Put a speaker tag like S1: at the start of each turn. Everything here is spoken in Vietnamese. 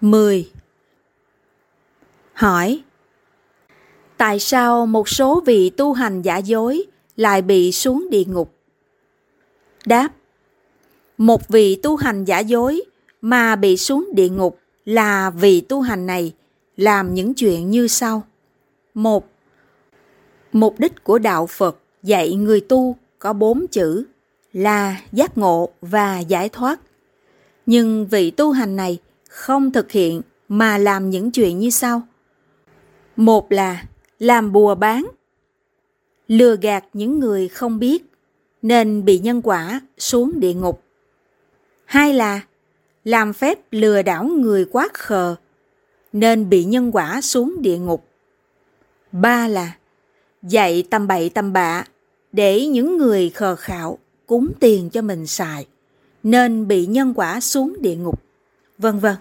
S1: 10. Hỏi Tại sao một số vị tu hành giả dối lại bị xuống địa ngục? Đáp Một vị tu hành giả dối mà bị xuống địa ngục là vị tu hành này làm những chuyện như sau. Một, Mục đích của đạo Phật dạy người tu có bốn chữ là giác ngộ và giải thoát. Nhưng vị tu hành này không thực hiện mà làm những chuyện như sau. Một là làm bùa bán, lừa gạt những người không biết nên bị nhân quả xuống địa ngục. Hai là làm phép lừa đảo người quá khờ nên bị nhân quả xuống địa ngục. Ba là dạy tầm bậy tầm bạ để những người khờ khạo cúng tiền cho mình xài nên bị nhân quả xuống địa ngục vân vân